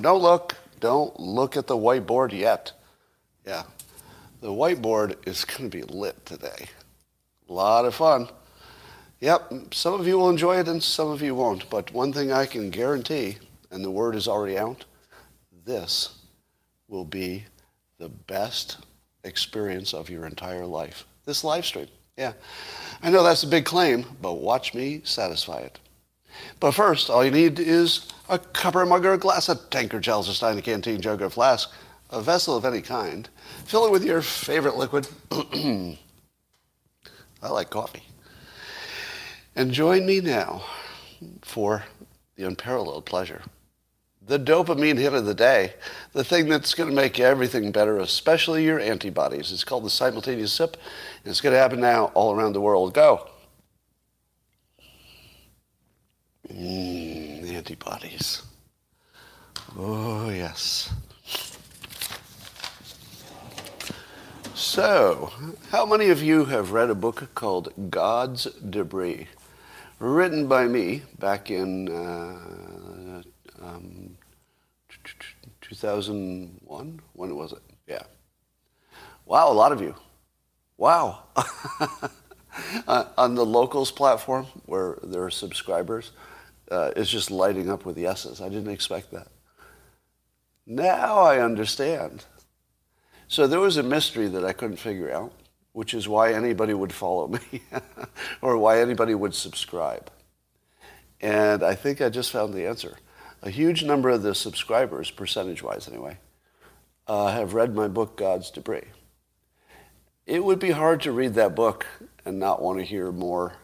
Don't look. Don't look at the whiteboard yet. Yeah. The whiteboard is going to be lit today. A lot of fun. Yep, some of you will enjoy it and some of you won't. But one thing I can guarantee, and the word is already out, this will be the best experience of your entire life. This live stream. Yeah. I know that's a big claim, but watch me satisfy it. But first, all you need is a cup or a mug or a glass, a tankard, chalice, a stein, a canteen, jug, or flask, a vessel of any kind. Fill it with your favorite liquid. I like coffee. And join me now for the unparalleled pleasure. The dopamine hit of the day, the thing that's going to make everything better, especially your antibodies. It's called the simultaneous sip, and it's going to happen now all around the world. Go. Mmm, antibodies. Oh, yes. So, how many of you have read a book called God's Debris? Written by me back in uh, um, 2001? When was it? Yeah. Wow, a lot of you. Wow. uh, on the locals platform where there are subscribers, uh, it's just lighting up with yeses. I didn't expect that. Now I understand. So there was a mystery that I couldn't figure out, which is why anybody would follow me or why anybody would subscribe. And I think I just found the answer. A huge number of the subscribers, percentage wise anyway, uh, have read my book, God's Debris. It would be hard to read that book and not want to hear more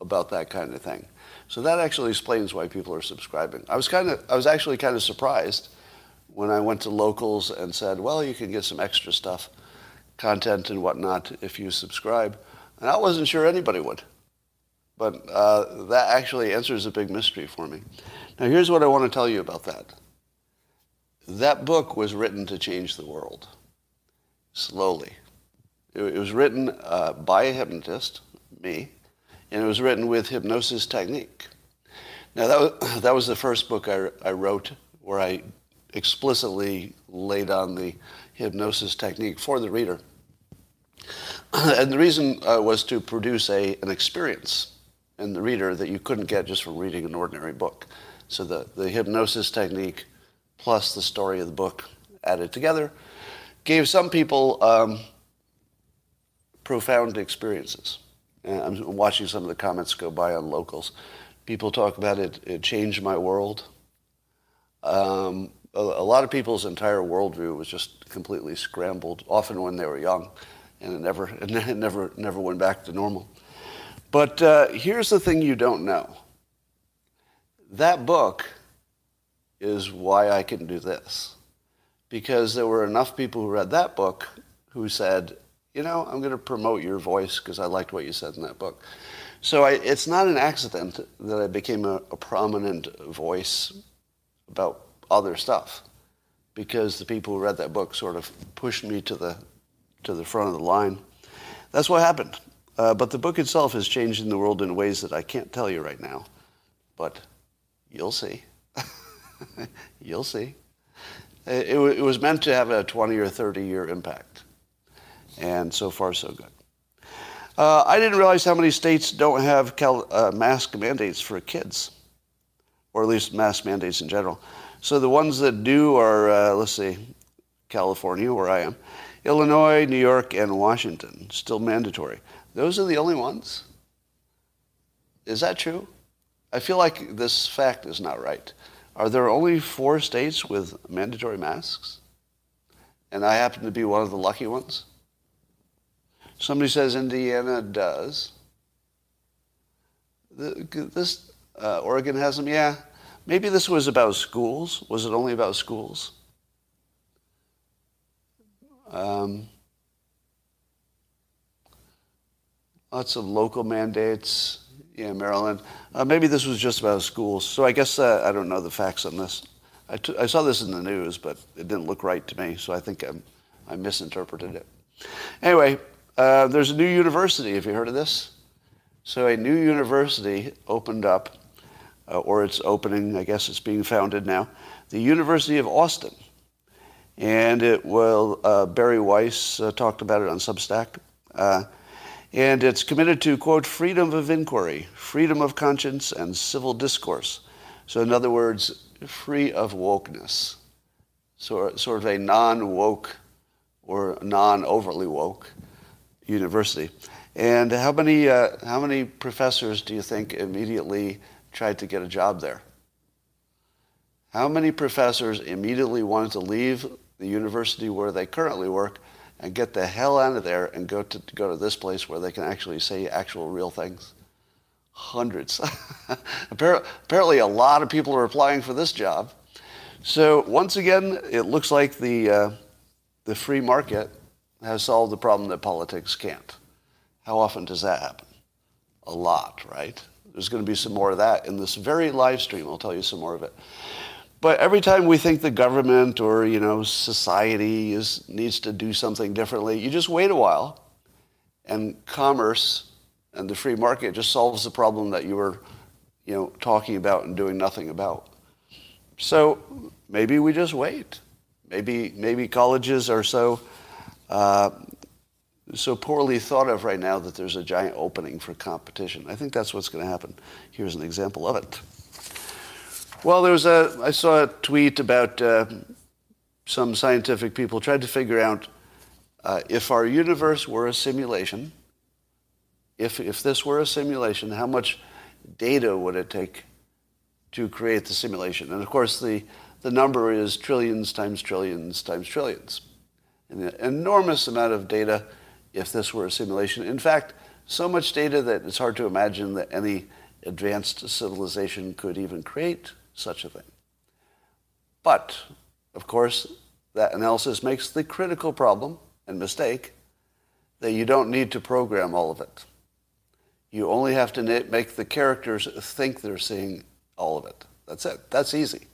about that kind of thing. So that actually explains why people are subscribing. I was kind of, I was actually kind of surprised when I went to locals and said, well, you can get some extra stuff, content and whatnot if you subscribe. And I wasn't sure anybody would. But uh, that actually answers a big mystery for me. Now, here's what I want to tell you about that. That book was written to change the world, slowly. It, was written uh, by a hypnotist, me, and it was written with hypnosis technique. Now, that was, that was the first book I, I wrote where I explicitly laid on the hypnosis technique for the reader. and the reason uh, was to produce a, an experience in the reader that you couldn't get just from reading an ordinary book. So the, the hypnosis technique plus the story of the book added together gave some people um, profound experiences. I'm watching some of the comments go by on locals. People talk about it, it changed my world. Um, a, a, lot of people's entire worldview was just completely scrambled, often when they were young, and it never, it never, never went back to normal. But uh, here's the thing you don't know. That book is why I can do this. Because there were enough people who read that book who said, you know, I'm going to promote your voice because I liked what you said in that book. So I, it's not an accident that I became a, a prominent voice about other stuff because the people who read that book sort of pushed me to the, to the front of the line. That's what happened. Uh, but the book itself is changing the world in ways that I can't tell you right now. But you'll see. you'll see. It, it, it, was meant to have a 20 or 30 year impact. And so far, so good. Uh, I didn't realize how many states don't have cal- uh, mask mandates for kids, or at least mask mandates in general. So the ones that do are, uh, let's see, California, where I am, Illinois, New York, and Washington, still mandatory. Those are the only ones? Is that true? I feel like this fact is not right. Are there only four states with mandatory masks? And I happen to be one of the lucky ones? Somebody says Indiana does. This uh, Oregon has them. Yeah, maybe this was about schools. Was it only about schools? Um, lots of local mandates. Yeah, Maryland. Uh, maybe this was just about schools. So I guess uh, I don't know the facts on this. I, t- I saw this in the news, but it didn't look right to me. So I think I'm, I misinterpreted it. Anyway, uh, there's a new university. Have you heard of this? So a new university opened up uh, or it's opening, I guess it's being founded now, the University of Austin. And it will, uh, Bari Weiss uh, talked about it on Substack. Uh, and it's committed to, quote, freedom of inquiry, freedom of conscience, and civil discourse. So, in other words, free of wokeness. So, sort of a non woke or non overly woke university. And how many, uh, how many professors do you think immediately tried to get a job there? How many professors immediately wanted to leave the university where they currently work and get the hell out of there and go to, go to this place where they can actually say actual real things? Hundreds. Apparently, a lot of people are applying for this job. So once again, it looks like the uh, the free market has solved the problem that politics can't. How often does that happen? A lot, right? There's going to be some more of that in this very live stream. I'll tell you some more of it. But every time we think the government or you know society is needs to do something differently, you just wait a while, and commerce and the free market just solves the problem that you were, you know, talking about and doing nothing about. So maybe we just wait. Maybe maybe colleges are so uh, so poorly thought of right now that there's a giant opening for competition. I think that's what's going to happen. Here's an example of it. Well, there was a, I saw a tweet about uh, some scientific people tried to figure out uh, if our universe were a simulation, if, if this were a simulation, how much data would it take to create the simulation? And of course, the, the number is trillions times trillions times trillions. An enormous amount of data if this were a simulation. In fact, so much data that it's hard to imagine that any advanced civilization could even create such a thing. But, of course, that analysis makes the critical problem and mistake that you don't need to program all of it. You only have to make the characters think they're seeing all of it. That's it. That's easy.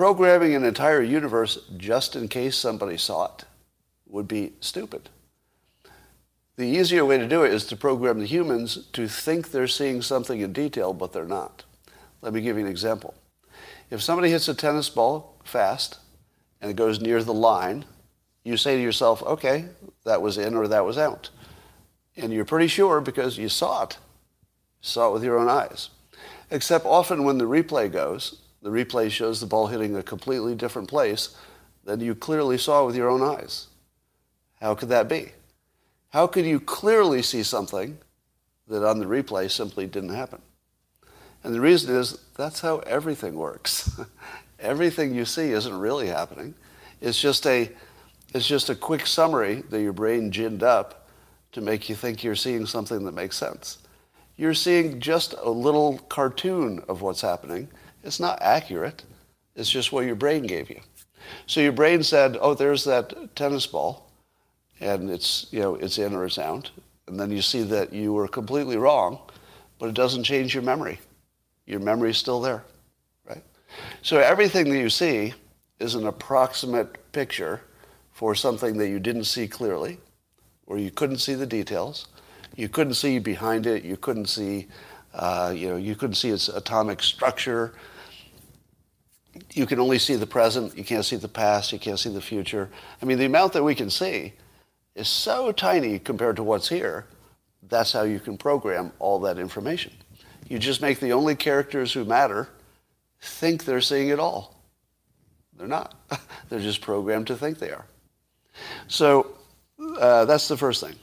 Programming an entire universe just in case somebody saw it would be stupid. The easier way to do it is to program the humans to think they're seeing something in detail, but they're not. Let me give you an example. If somebody hits a tennis ball fast and it goes near the line, you say to yourself, okay, that was in or that was out. And you're pretty sure because you saw it. You saw it with your own eyes. Except often when the replay goes, the replay shows the ball hitting a completely different place than you clearly saw with your own eyes. How could that be? How could you clearly see something that on the replay simply didn't happen? And the reason is that's how everything works. everything you see isn't really happening. It's just a it's just a quick summary that your brain ginned up to make you think you're seeing something that makes sense. You're seeing just a little cartoon of what's happening. It's not accurate. It's just what your brain gave you. So your brain said, "Oh, there's that tennis ball." And it's, you know, it's in or it's out. And then you see that you were completely wrong, but it doesn't change your memory your memory is still there, right? So everything that you see is an approximate picture for something that you didn't see clearly, or you couldn't see the details, you couldn't see behind it, you couldn't see, uh, you know, you couldn't see its atomic structure. You can only see the present. You can't see the past. You can't see the future. I mean, the amount that we can see is so tiny compared to what's here. That's how you can program all that information. You just make the only characters who matter think they're seeing it all. They're not. they're just programmed to think they are. So uh, that's the first thing.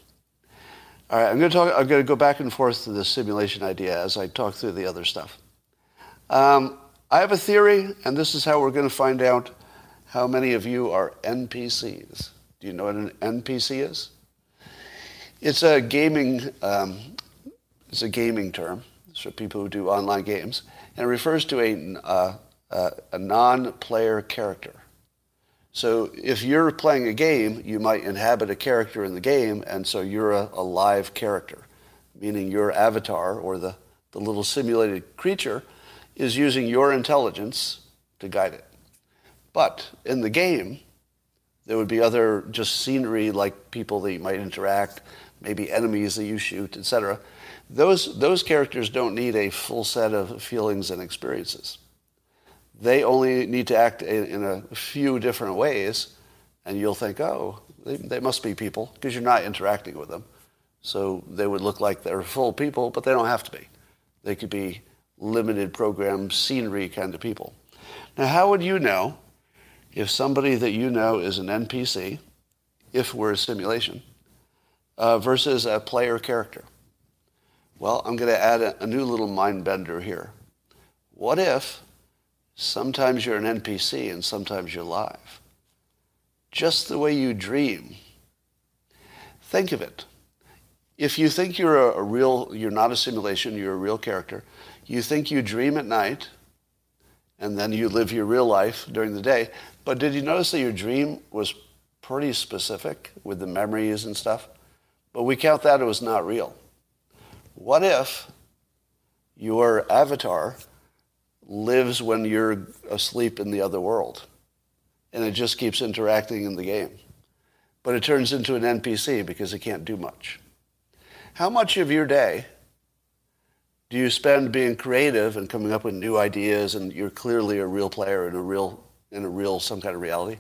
All right, I'm going to talk. I'm going to go back and forth to the simulation idea as I talk through the other stuff. Um, I have a theory, and this is how we're going to find out how many of you are NPCs. Do you know what an NPC is? It's a gaming. Um, it's a gaming term for people who do online games, and it refers to a, uh, uh, a non-player character. So if you're playing a game, you might inhabit a character in the game, and so you're a, a live character, meaning your avatar or the, the little simulated creature is using your intelligence to guide it. But in the game, there would be other just scenery like people that you might interact. maybe enemies that you shoot, etc. Those, those characters don't need a full set of feelings and experiences. They only need to act in, in a few different ways, and you'll think, oh, they, they must be people, because you're not interacting with them. So they would look like they're full people, but they don't have to be. They could be limited program scenery kind of people. Now, how would you know if somebody that you know is an NPC, if we're a simulation, uh, versus a player character? Well, I'm going to add a, a new little mind bender here. What if sometimes you're an NPC and sometimes you're live? Just the way you dream. Think of it. If you think you're a, a real, you're not a simulation, you're a real character, you think you dream at night, and then you live your real life during the day. But did you notice that your dream was pretty specific with the memories and stuff? But we count that as not real. What if your avatar lives when you're asleep in the other world and it just keeps interacting in the game? But it turns into an NPC because it can't do much. How much of your day do you spend being creative and coming up with new ideas and you're clearly a real player in a real in a real some kind of reality?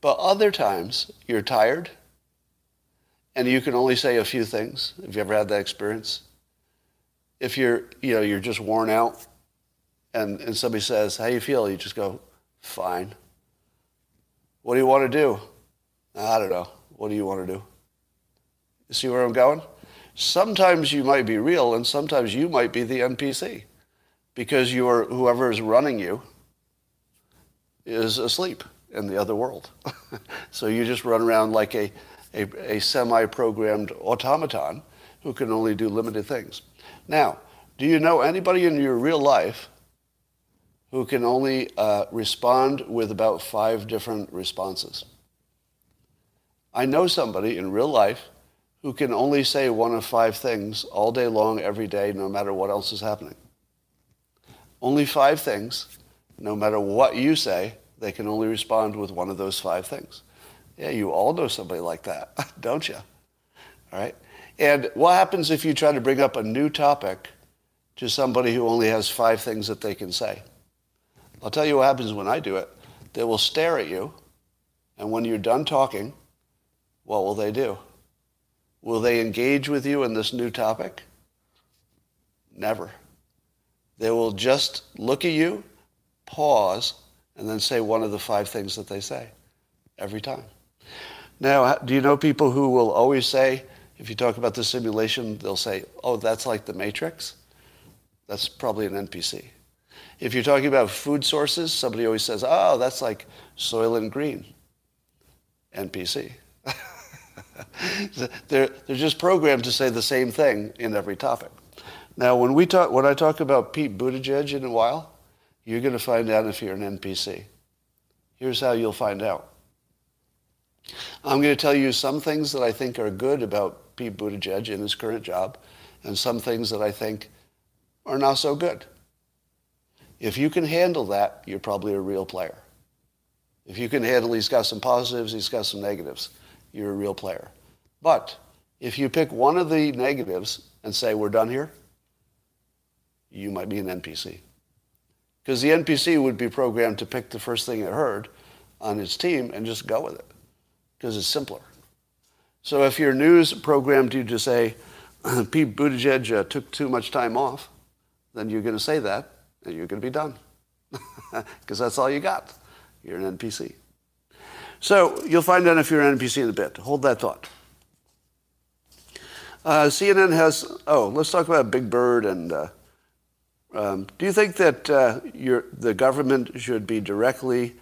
But other times you're tired and you can only say a few things. Have you ever had that experience? if you're, you know, you're just worn out and, and somebody says, how you feel? You just go, fine. What do you want to do? I don't know. What do you want to do? You see where I'm going? Sometimes you might be real and sometimes you might be the NPC because you're, whoever is running you is asleep in the other world. so you just run around like a, a, a semi-programmed automaton who can only do limited things. Now, do you know anybody in your real life who can only uh, respond with about five different responses? I know somebody in real life who can only say one of five things all day long, every day, no matter what else is happening. Only five things, no matter what you say, they can only respond with one of those five things. Yeah, you all know somebody like that, don't you? All right? And what happens if you try to bring up a new topic to somebody who only has five things that they can say? I'll tell you what happens when I do it. They will stare at you, and when you're done talking, what will they do? Will they engage with you in this new topic? Never. They will just look at you, pause, and then say one of the five things that they say every time. Now, do you know people who will always say, if you talk about the simulation, they'll say, oh, that's like the Matrix. That's probably an NPC. If you're talking about food sources, somebody always says, oh, that's like Soylent Green. NPC. they're, they're just programmed to say the same thing in every topic. Now, when, we talk, when I talk about Pete Buttigieg in a while, you're going to find out if you're an NPC. Here's how you'll find out. I'm going to tell you some things that I think are good about Pete Buttigieg in his current job, and some things that I think are not so good. If you can handle that, you're probably a real player. If you can handle he's got some positives, he's got some negatives, you're a real player. But if you pick one of the negatives and say, we're done here, you might be an NPC. Because the NPC would be programmed to pick the first thing it heard on its team and just go with it, because it's simpler. So if your news programmed you to say, Pete Buttigieg uh, took too much time off, then you're going to say that and you're going to be done. Because that's all you got. You're an NPC. So you'll find out if you're an NPC in a bit. Hold that thought. Uh, CNN has, oh, let's talk about Big Bird. And uh, um, do you think that uh, the government should be directly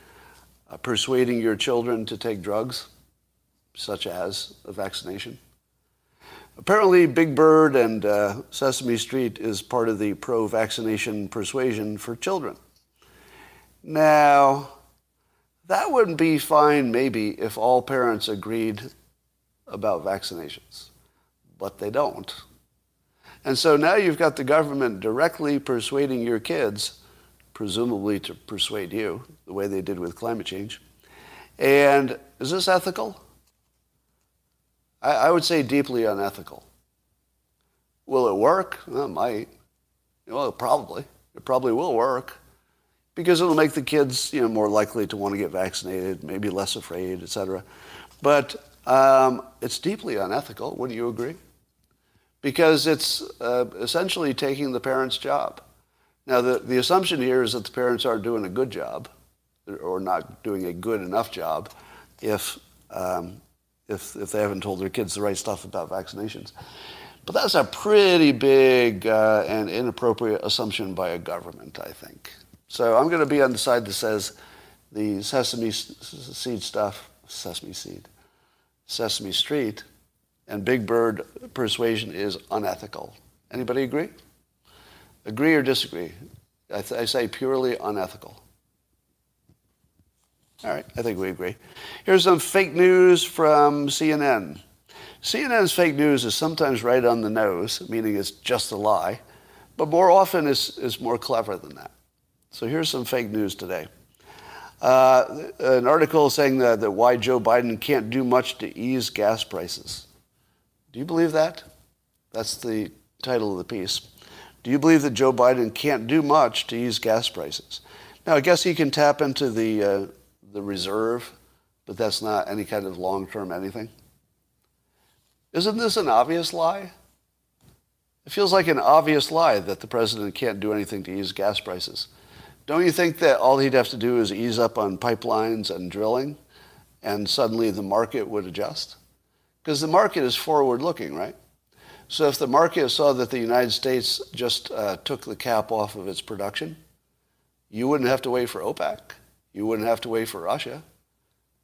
uh, persuading your children to take drugs? such as a vaccination. Apparently, Big Bird and uh, Sesame Street is part of the pro vaccination persuasion for children. Now, that would be fine maybe if all parents agreed about vaccinations, but they don't. And so now you've got the government directly persuading your kids, presumably to persuade you, the way they did with climate change. And is this ethical? I, I would say deeply unethical. Will it work? Well, it might. Well, probably. It probably will work because it'll make the kids you know, more likely to want to get vaccinated, maybe less afraid, et cetera. But um, it's deeply unethical. Would you agree? Because it's uh, essentially taking the parent's job. Now, the, the assumption here is that the parents aren't doing a good job or not doing a good enough job if, um, if, if they haven't told their kids the right stuff about vaccinations. But that's a pretty big uh, and inappropriate assumption by a government, I think. So I'm going to be on the side that says the sesame seed stuff, sesame seed, sesame street, and big bird persuasion is unethical. Anybody agree? Agree or disagree? I, th- I say purely unethical. All right, I think we agree. Here's some fake news from CNN. CNN's fake news is sometimes right on the nose, meaning it's just a lie, but more often it's, it's more clever than that. So here's some fake news today. Uh, an article saying that, that why Joe Biden can't do much to ease gas prices. Do you believe that? That's the title of the piece. Do you believe that Joe Biden can't do much to ease gas prices? Now, I guess he can tap into the, uh, the reserve, but that's not any kind of long term anything. Isn't this an obvious lie? It feels like an obvious lie that the president can't do anything to ease gas prices. Don't you think that all he'd have to do is ease up on pipelines and drilling, and suddenly the market would adjust? Because the market is forward looking, right? So if the market saw that the United States just uh, took the cap off of its production, you wouldn't have to wait for OPEC. You wouldn't have to wait for Russia.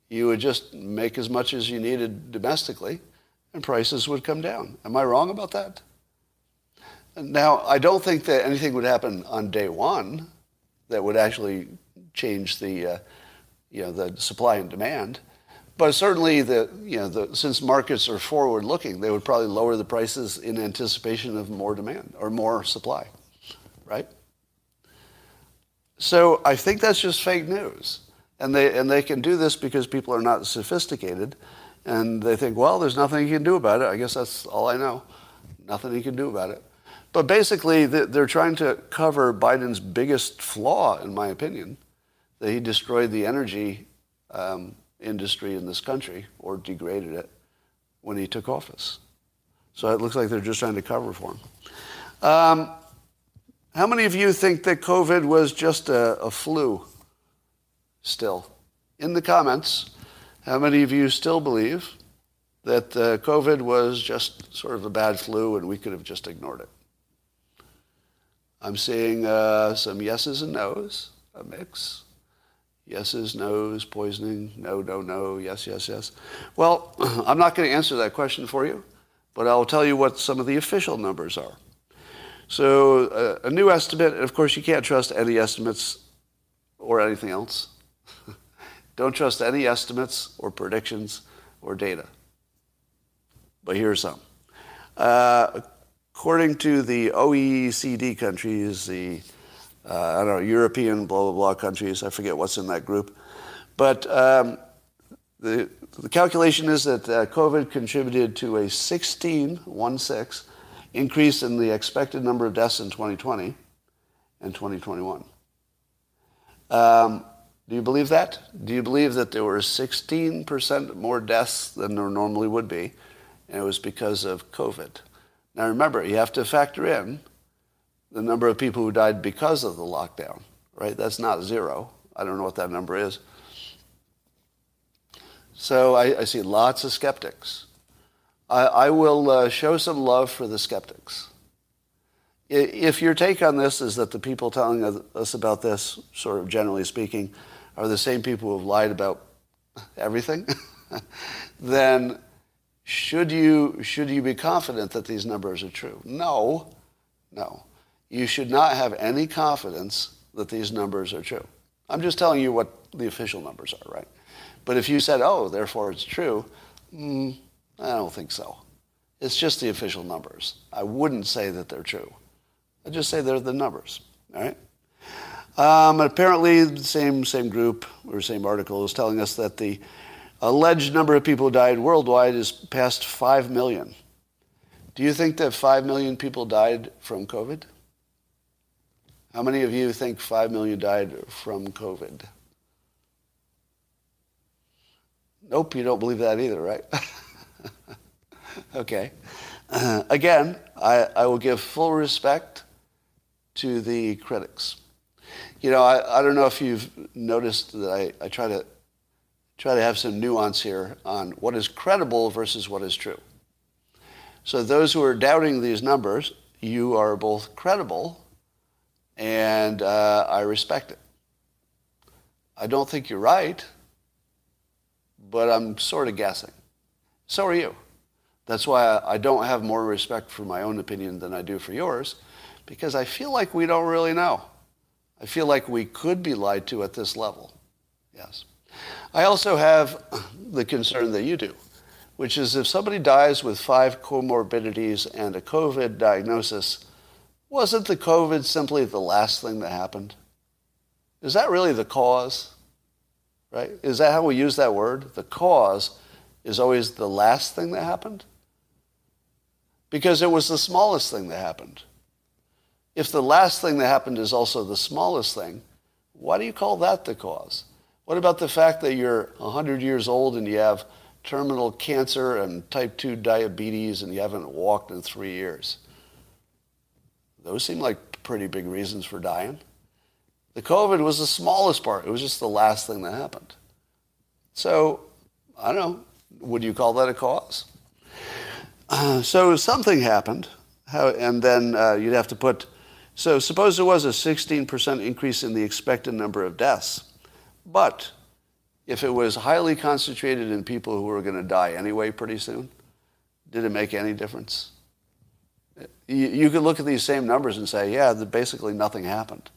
You would just make as much as you needed domestically, and prices would come down. Am I wrong about that? Now, I don't think that anything would happen on day one that would actually change the, uh, you know, the supply and demand. But certainly, the, you know, the, since markets are forward-looking, they would probably lower the prices in anticipation of more demand or more supply, right? So I think that's just fake news. And they, and they can do this because people are not sophisticated. And they think, well, there's nothing you can do about it. I guess that's all I know. Nothing you can do about it. But basically, they're trying to cover Biden's biggest flaw, in my opinion, that he destroyed the energy um, industry in this country or degraded it when he took office. So it looks like they're just trying to cover for him. Um, how many of you think that COVID was just a, a flu still? In the comments, how many of you still believe that uh, COVID was just sort of a bad flu and we could have just ignored it? I'm seeing uh, some yeses and nos, a mix. Yeses, nos, poisoning, no, no, no, yes, yes, yes. Well, I'm not going to answer that question for you, but I'll tell you what some of the official numbers are. So uh, a new estimate, of course, you can't trust any estimates or anything else. Don't trust any estimates or predictions or data. But here's some. Uh, according to the OECD countries, the uh, I don't know European blah blah blah countries, I forget what's in that group, but um, the the calculation is that uh, COVID contributed to a 16 one six increase in the expected number of deaths in 2020 and 2021. Um, do you believe that? Do you believe that there were 16% more deaths than there normally would be, and it was because of COVID? Now remember, you have to factor in the number of people who died because of the lockdown, right? That's not zero. I don't know what that number is. So I, I see lots of skeptics. I, I will uh, show some love for the skeptics. If your take on this is that the people telling us about this, sort of generally speaking, are the same people who have lied about everything, then should you, should you be confident that these numbers are true? No, no. You should not have any confidence that these numbers are true. I'm just telling you what the official numbers are, right? But if you said, oh, therefore it's true, mm, I don't think so. It's just the official numbers. I wouldn't say that they're true. I just say they're the numbers, all right? Um, apparently, the same, same group or same article is telling us that the alleged number of people who died worldwide is past 5 million. Do you think that 5 million people died from COVID? How many of you think 5 million died from COVID? Nope, you don't believe that either, right? okay. Uh, again, I, I will give full respect to the critics. You know, I, I don't know if you've noticed that I, I try to try to have some nuance here on what is credible versus what is true. So those who are doubting these numbers, you are both credible and uh, I respect it. I don't think you're right, but I'm sort of guessing. So are you. That's why I don't have more respect for my own opinion than I do for yours, because I feel like we don't really know. I feel like we could be lied to at this level. Yes. I also have the concern that you do, which is if somebody dies with five comorbidities and a COVID diagnosis, wasn't the COVID simply the last thing that happened? Is that really the cause? Right? Is that how we use that word? The cause is always the last thing that happened? Because it was the smallest thing that happened. If the last thing that happened is also the smallest thing, why do you call that the cause? What about the fact that you're 100 years old and you have terminal cancer and type 2 diabetes and you haven't walked in three years? Those seem like pretty big reasons for dying. The COVID was the smallest part. It was just the last thing that happened. So, I don't know. Would you call that a cause? Uh, so something happened, how, and then uh, you'd have to put. So suppose there was a 16% increase in the expected number of deaths, but if it was highly concentrated in people who were going to die anyway pretty soon, did it make any difference? You, you could look at these same numbers and say, yeah, basically nothing happened.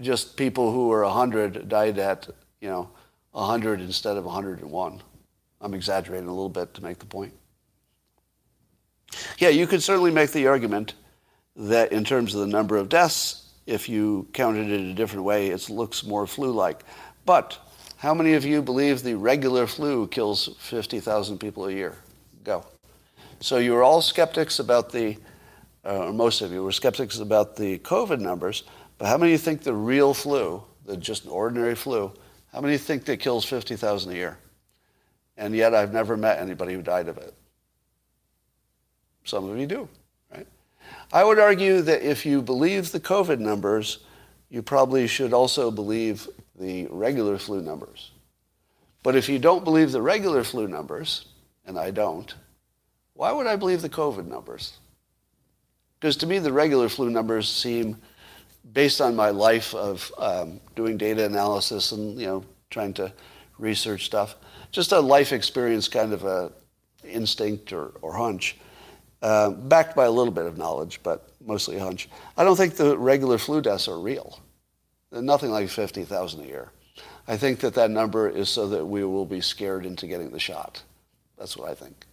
Just people who were 100 died at, you know, 100 instead of 101. I'm exaggerating a little bit to make the point. Yeah, you could certainly make the argument that in terms of the number of deaths, if you counted it a different way, it looks more flu-like. But how many of you believe the regular flu kills 50,000 people a year? Go. So you were all skeptics about the, uh, or most of you were skeptics about the COVID numbers, but how many think the real flu, the just ordinary flu, how many think that kills 50,000 a year? And yet I've never met anybody who died of it. Some of you do, right? I would argue that if you believe the COVID numbers, you probably should also believe the regular flu numbers. But if you don't believe the regular flu numbers, and I don't, why would I believe the COVID numbers? Because to me, the regular flu numbers seem, based on my life of um, doing data analysis and you know trying to research stuff, just a life experience kind of a instinct or, or hunch uh, backed by a little bit of knowledge, but mostly a hunch. I don't think the regular flu deaths are real. Nothing like 50,000 a year. I think that that number is so that we will be scared into getting the shot. That's what I think.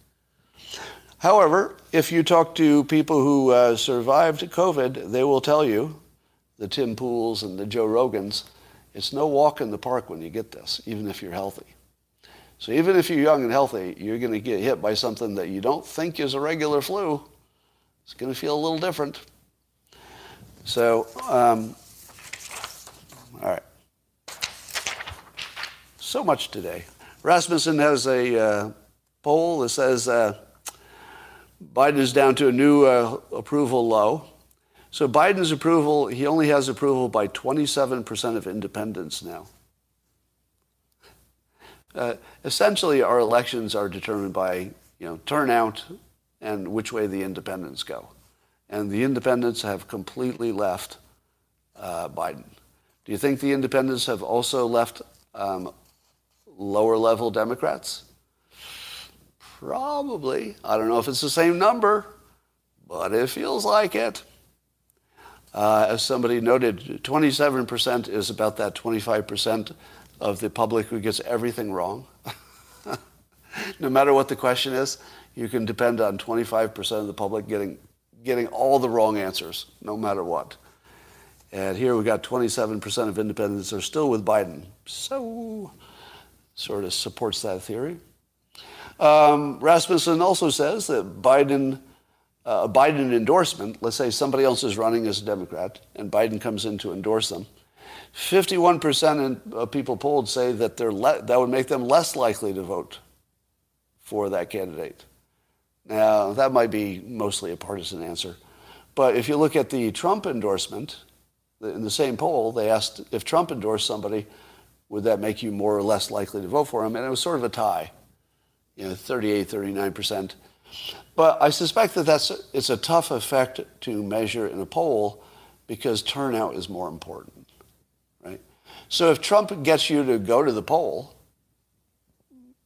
However, if you talk to people who uh, survived COVID, they will tell you, the Tim Pools and the Joe Rogans, it's no walk in the park when you get this, even if you're healthy. So even if you're young and healthy, you're going to get hit by something that you don't think is a regular flu. It's going to feel a little different. So, um, all right. So much today. Rasmussen has a uh, poll that says uh, Biden is down to a new uh, approval low. So Biden's approval, he only has approval by 27% of independents now. Uh, essentially, our elections are determined by you know turnout and which way the independents go, and the independents have completely left uh, Biden. Do you think the independents have also left um, lower level Democrats? Probably. I don't know if it's the same number, but it feels like it. Uh, as somebody noted, 27% is about that 25% of the public who gets everything wrong. no matter what the question is, you can depend on 25% of the public getting, getting all the wrong answers, no matter what. And here we've got 27% of independents are still with Biden. So, sort of supports that theory. Um, Rasmussen also says that Biden, uh, a Biden endorsement, let's say somebody else is running as a Democrat and Biden comes in to endorse them, 51% of people polled say that they're le- that would make them less likely to vote for that candidate. Now, that might be mostly a partisan answer. But if you look at the Trump endorsement, in the same poll, they asked if Trump endorsed somebody, would that make you more or less likely to vote for him? And it was sort of a tie, you know, 38, 39%. But I suspect that that's, it's a tough effect to measure in a poll because turnout is more important, right? So if Trump gets you to go to the poll,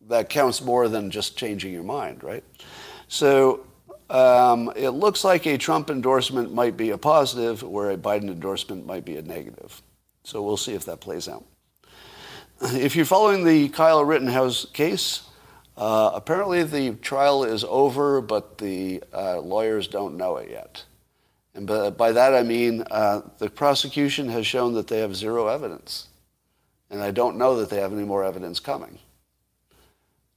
that counts more than just changing your mind, right? So um, it looks like a Trump endorsement might be a positive, where a Biden endorsement might be a negative. So we'll see if that plays out. If you're following the Kyle Rittenhouse case, uh, apparently the trial is over, but the uh, lawyers don't know it yet. And by, by that I mean uh, the prosecution has shown that they have zero evidence. And I don't know that they have any more evidence coming.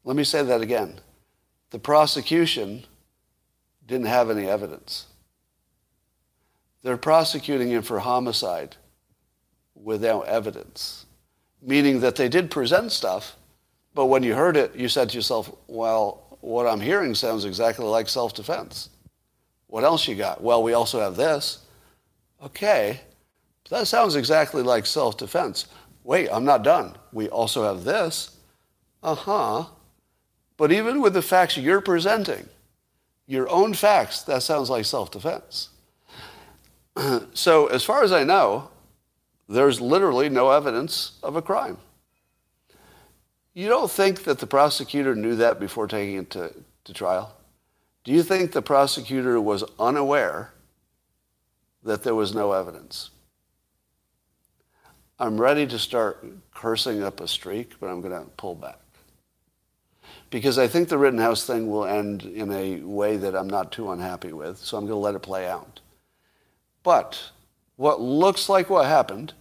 Let me say that again. The prosecution didn't have any evidence. They're prosecuting him for homicide without evidence, meaning that they did present stuff, but when you heard it, you said to yourself, well, what I'm hearing sounds exactly like self defense. What else you got? Well, we also have this. Okay, that sounds exactly like self defense. Wait, I'm not done. We also have this. Uh huh. But even with the facts you're presenting, your own facts, that sounds like self defense. so, as far as I know, there's literally no evidence of a crime. You don't think that the prosecutor knew that before taking it to, to trial? Do you think the prosecutor was unaware that there was no evidence? I'm ready to start cursing up a streak, but I'm going to pull back because I think the Rittenhouse thing will end in a way that I'm not too unhappy with, so I'm going to let it play out. But what looks like what happened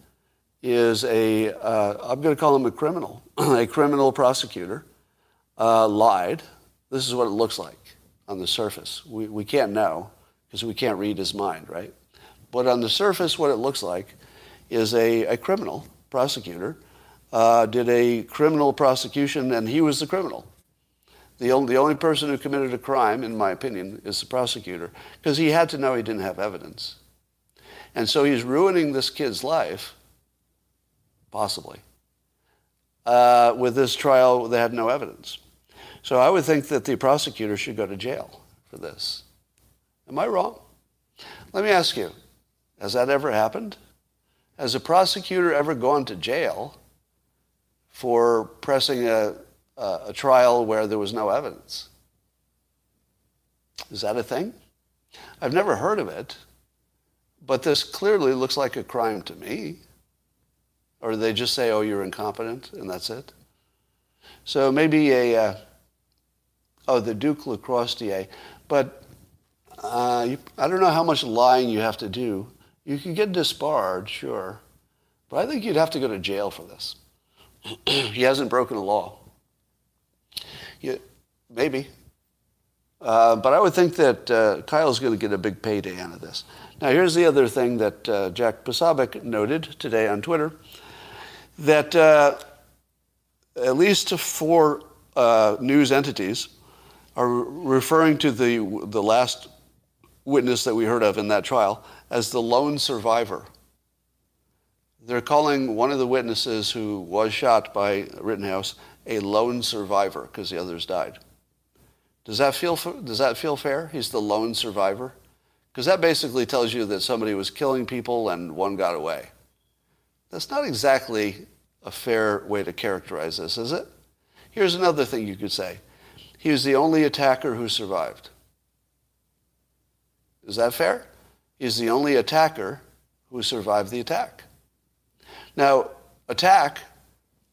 is a uh, I'm going to call him a criminal, a criminal prosecutor uh, lied. This is what it looks like on the surface. We, we can't know because we can't read his mind, right? But on the surface, what it looks like is a, a criminal prosecutor uh, did a criminal prosecution, and he was the criminal. The only, the only person who committed a crime, in my opinion, is the prosecutor, because he had to know he didn't have evidence. And so he's ruining this kid's life, possibly, uh, with this trial that had no evidence. So I would think that the prosecutor should go to jail for this. Am I wrong? Let me ask you, has that ever happened? Has a prosecutor ever gone to jail for pressing a, uh, a trial where there was no evidence. Is that a thing? I've never heard of it, but this clearly looks like a crime to me. Or do they just say, oh, you're incompetent, and that's it? So maybe a, uh, oh, the Duke lacrosse DA. But uh, you, I don't know how much lying you have to do. You could get disbarred, sure. But I think you'd have to go to jail for this. he hasn't broken a law. Yeah, maybe. Uh, but I would think that uh, Kyle's going to get a big payday out of this. Now, here's the other thing that uh, Jack Posobiec noted today on Twitter that uh, at least four uh, news entities are referring to the, the last witness that we heard of in that trial as the lone survivor. They're calling one of the witnesses who was shot by Rittenhouse a lone survivor because the others died. Does that feel does that feel fair? He's the lone survivor because that basically tells you that somebody was killing people and one got away. That's not exactly a fair way to characterize this, is it? Here's another thing you could say. He was the only attacker who survived. Is that fair? He's the only attacker who survived the attack. Now, attack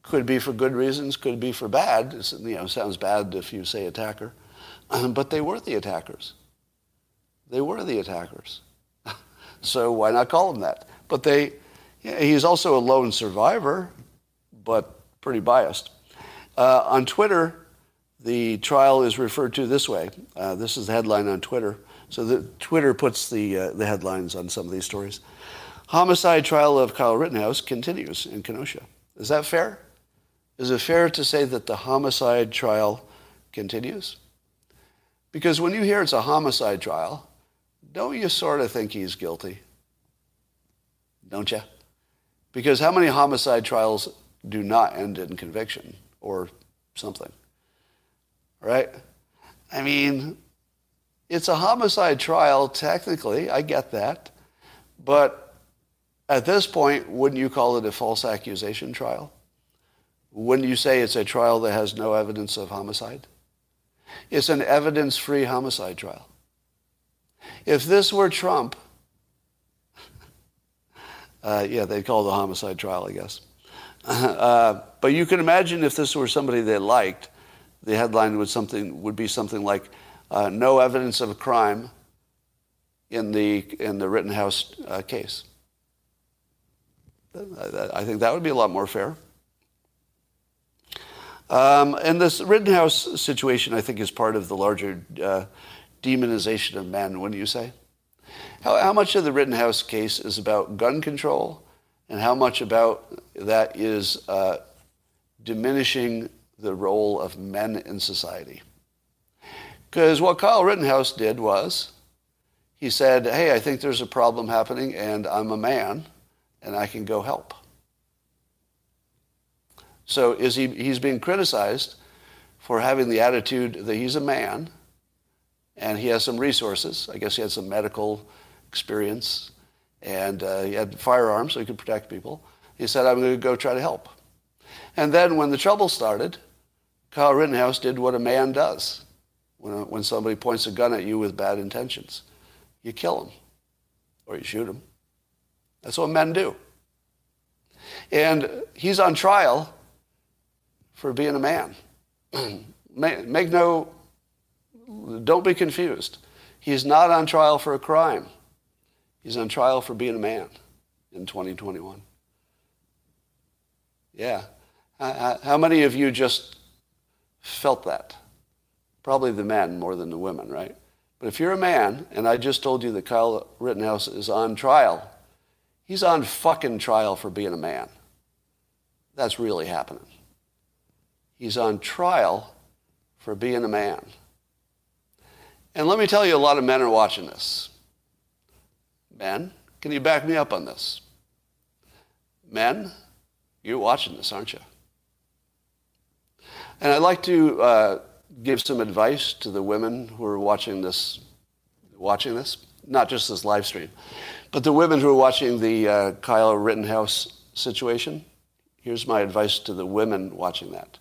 could be for good reasons, could be for bad. It's, you know, sounds bad if you say attacker. but they were the attackers. They were the attackers. so why not call them that? But they, he's also a lone survivor, but pretty biased. Uh, on Twitter, the trial is referred to this way. Uh, this is the headline on Twitter. So the, Twitter puts the, uh, the headlines on some of these stories. Homicide trial of Kyle Rittenhouse continues in Kenosha. Is that fair? Is it fair to say that the homicide trial continues? Because when you hear it's a homicide trial, don't you sort of think he's guilty? Don't you? Because how many homicide trials do not end in conviction or something? Right? I mean, it's a homicide trial, technically, I get that. But at this point, wouldn't you call it a false accusation trial? Wouldn't you say it's a trial that has no evidence of homicide? It's an evidence free homicide trial. If this were Trump, uh, yeah, they'd call it a homicide trial, I guess. Uh, but you can imagine if this were somebody they liked, the headline would, something, would be something like, uh, no evidence of a crime in the, in the Rittenhouse uh, case. I think that would be a lot more fair. Um, and this Rittenhouse situation, I think, is part of the larger uh, demonization of men, wouldn't you say? How, how much of the Rittenhouse case is about gun control, and how much about that is uh, diminishing the role of men in society? Because what Kyle Rittenhouse did was he said, Hey, I think there's a problem happening, and I'm a man, and I can go help. So is he, he's being criticized for having the attitude that he's a man and he has some resources. I guess he had some medical experience and uh, he had firearms so he could protect people. He said, I'm going to go try to help. And then when the trouble started, Kyle Rittenhouse did what a man does when, when somebody points a gun at you with bad intentions. You kill him or you shoot him. That's what men do. And he's on trial for being a man. make no, don't be confused. He's not on trial for a crime. He's on trial for being a man in 2021. Yeah. How many of you just felt that? Probably the men more than the women, right? But if you're a man, and I just told you that Kyle Rittenhouse is on trial, he's on fucking trial for being a man. That's really happening. He's on trial for being a man. And let me tell you, a lot of men are watching this. Men, can you back me up on this? Men, you're watching this, aren't you? And I'd like to uh, give some advice to the women who are watching this, watching this, not just this live stream, but the women who are watching the uh, Kyle Rittenhouse situation. Here's my advice to the women watching that.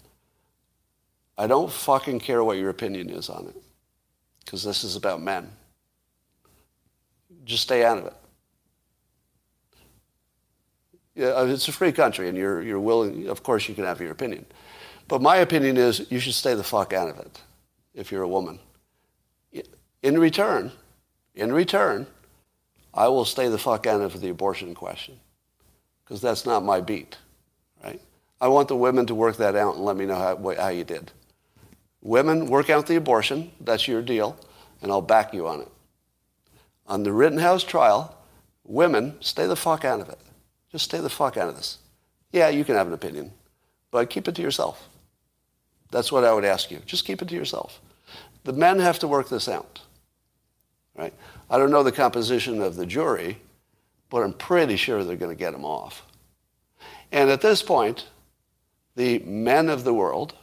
I don't fucking care what your opinion is on it because this is about men. Just stay out of it. Yeah, uh, it's a free country and you're, you're willing, of course, you can have your opinion. But my opinion is you should stay the fuck out of it if you're a woman. In return, in return, I will stay the fuck out of the abortion question because that's not my beat, right? I want the women to work that out and let me know how, how you did. Women, work out the abortion. That's your deal, and I'll back you on it. On the Rittenhouse trial, women, stay the fuck out of it. Just stay the fuck out of this. Yeah, you can have an opinion, but keep it to yourself. That's what I would ask you. Just keep it to yourself. The men have to work this out. Right? I don't know the composition of the jury, but I'm pretty sure they're going to get him off. And at this point, the men of the world,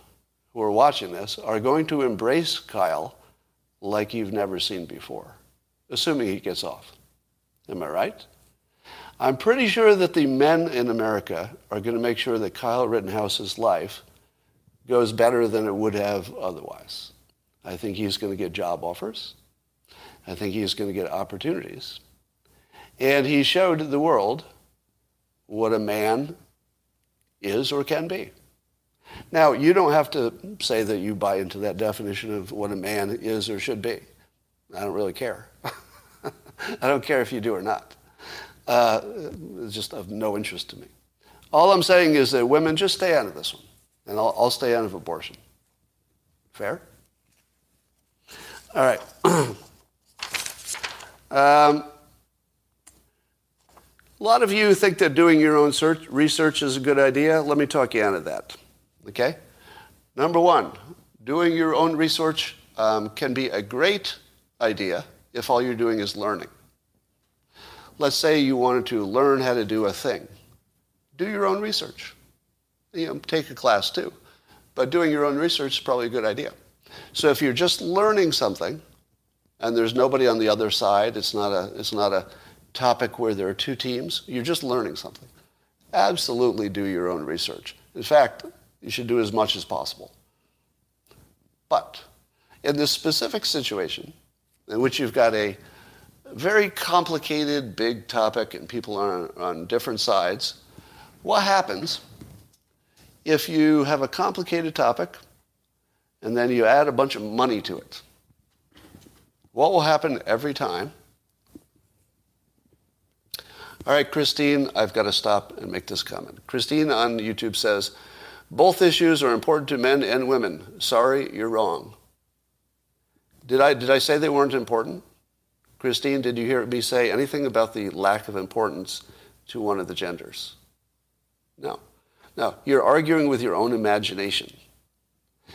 who are watching this are going to embrace Kyle like you've never seen before, assuming he gets off. Am I right? I'm pretty sure that the men in America are going to make sure that Kyle Rittenhouse's life goes better than it would have otherwise. I think he's going to get job offers. I think he's going to get opportunities. And he showed the world what a man is or can be. Now, you don't have to say that you buy into that definition of what a man is or should be. I don't really care. I don't care if you do or not. Uh, it's just of no interest to me. All I'm saying is that women just stay out of this one. And I'll, I'll stay out of abortion. Fair? All right. um, a lot of you think that doing your own search, research is a good idea. Let me talk you out of that. Okay? Number one, doing your own research um, can be a great idea if all you're doing is learning. Let's say you wanted to learn how to do a thing. Do your own research. You know, take a class too. But doing your own research is probably a good idea. So if you're just learning something and there's nobody on the other side, it's not a, it's not a topic where there are two teams, you're just learning something. Absolutely do your own research. In fact, you should do as much as possible. But in this specific situation, in which you've got a very complicated, big topic and people are on, different sides, what happens if you have a complicated topic and then you add a bunch of money to it? What will happen every time all right, Christine, I've got to stop and make this comment. Christine on YouTube says, both issues are important to men and women. Sorry, you're wrong. Did I, did I say they weren't important? Christine, did you hear me say anything about the lack of importance to one of the genders? No. No, you're arguing with your own imagination.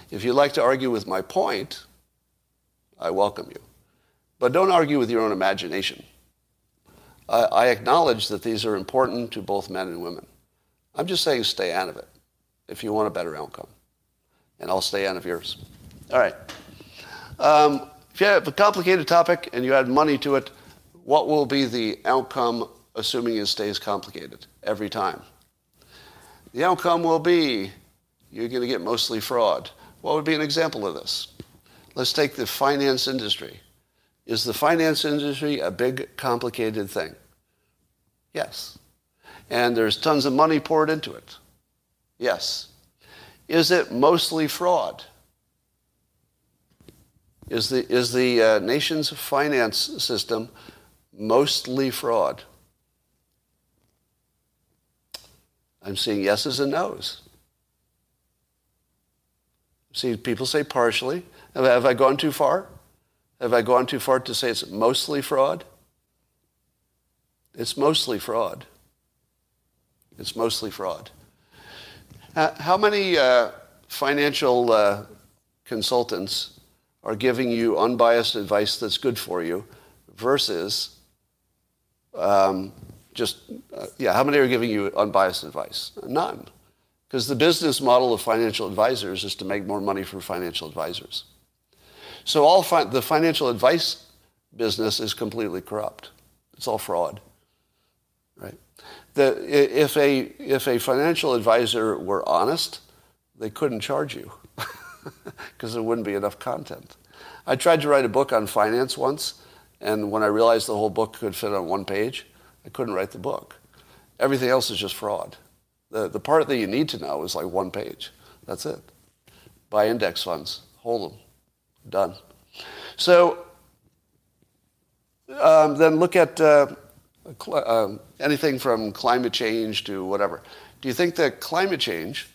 If you'd like to argue with my point, I welcome you. But don't argue with your own imagination. I, I acknowledge that these are important to both men and women. I'm just saying stay out of it if you want a better outcome. And I'll stay out of yours. All right. Um, if you have a complicated topic and you add money to it, what will be the outcome assuming it stays complicated every time? The outcome will be you're going to get mostly fraud. What would be an example of this? Let's take the finance industry. Is the finance industry a big, complicated thing? Yes. And there's tons of money poured into it? Yes. Is it mostly fraud? Is the, is the uh, nation's finance system mostly fraud? I'm seeing yeses and nos. See, people say partially. Have, have I gone too far? Have I gone too far to say it's mostly fraud? It's mostly fraud. It's mostly fraud. Uh, how many uh, financial uh, consultants are giving you unbiased advice that's good for you versus um, just, uh, yeah, how many are giving you unbiased advice? None. Because the business model of financial advisors is to make more money for financial advisors. So all fi- the financial advice business is completely corrupt. It's all fraud? If, a, if a financial advisor were honest, they couldn't charge you because there wouldn't be enough content. I tried to write a book on finance once, and when I realized the whole book could fit on one page, I couldn't write the book. Everything else is just fraud. The, the part that you need to know is like one page. That's it. Buy index funds, hold them. Done. So um, then look at uh, uh, anything from climate change to whatever. Do you think that climate change,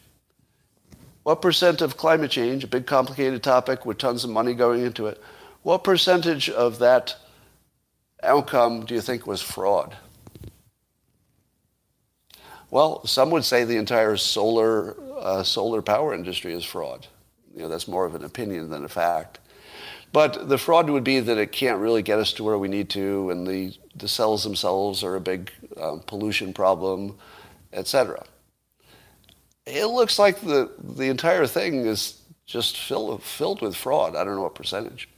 what percent of climate change, a big complicated topic with tons of money going into it, what percentage of that outcome do you think was fraud? Well, some would say the entire solar, uh, solar power industry is fraud. You know, that's more of an opinion than a fact. But the fraud would be that it can't really get us to where we need to, and the, the cells themselves are a big um, pollution problem, etc. It looks like the, the entire thing is just filled, filled with fraud. I don't know what percentage.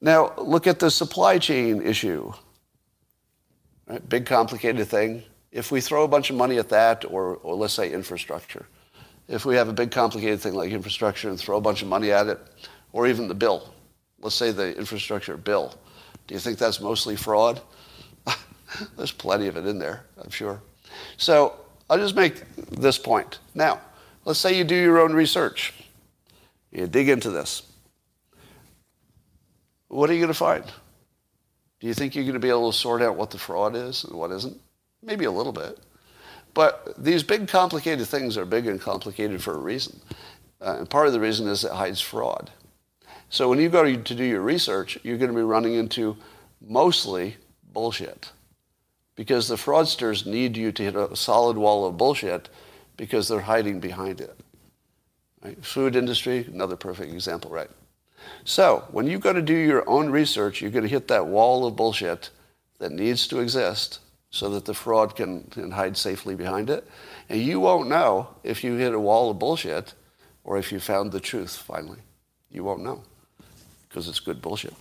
Now, look at the supply chain issue. Right? Big, complicated thing. If we throw a bunch of money at that, or, or let's say infrastructure, if we have a big complicated thing like infrastructure and throw a bunch of money at it, or even the bill, let's say the infrastructure bill, do you think that's mostly fraud? There's plenty of it in there, I'm sure. So I'll just make this point. Now, let's say you do your own research. You dig into this. What are you going to find? Do you think you're going to be able to sort out what the fraud is and what isn't? Maybe a little bit. But these big complicated things are big and complicated for a reason. Uh, and part of the reason is it hides fraud. So when you go to, do your research, you're going to be running into mostly bullshit. Because the fraudsters need you to hit a solid wall of bullshit because they're hiding behind it. Right? Food industry, another perfect example, right? So when you go to do your own research, you're going to hit that wall of bullshit that needs to exist so that the fraud can, can hide safely behind it. And you won't know if you hit a wall of bullshit or if you found the truth finally. You won't know because it's good bullshit.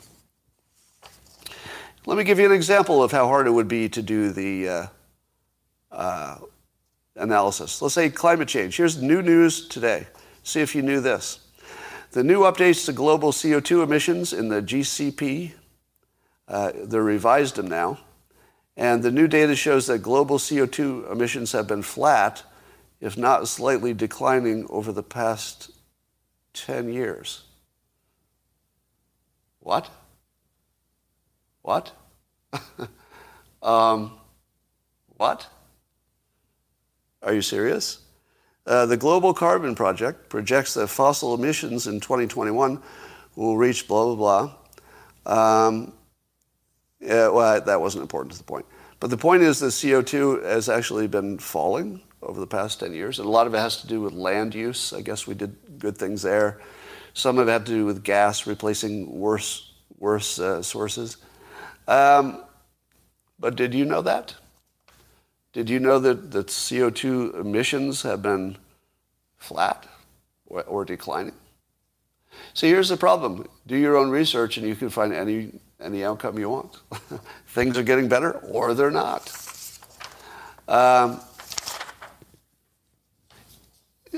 Let me give you an example of how hard it would be to do the uh, uh, analysis. Let's say climate change. Here's new news today. See if you knew this. The new updates to global CO2 emissions in the GCP, uh, they're revised them now. And the new data shows that global CO2 emissions have been flat, if not slightly declining over the past 10 years. What? What? um, what? Are you serious? Uh, the Global Carbon Project projects that fossil emissions in 2021 will reach blah, blah, blah. Um, yeah, well, that wasn't important to the point. But the point is that CO2 has actually been falling over the past 10 years, and a lot of it has to do with land use. I guess we did good things there. Some of it had to do with gas replacing worse, worse uh, sources. Um, but did you know that? Did you know that, that CO2 emissions have been flat or, or declining? See, here's the problem. Do your own research and you can find any, any outcome you want. Things are getting better or they're not. Um,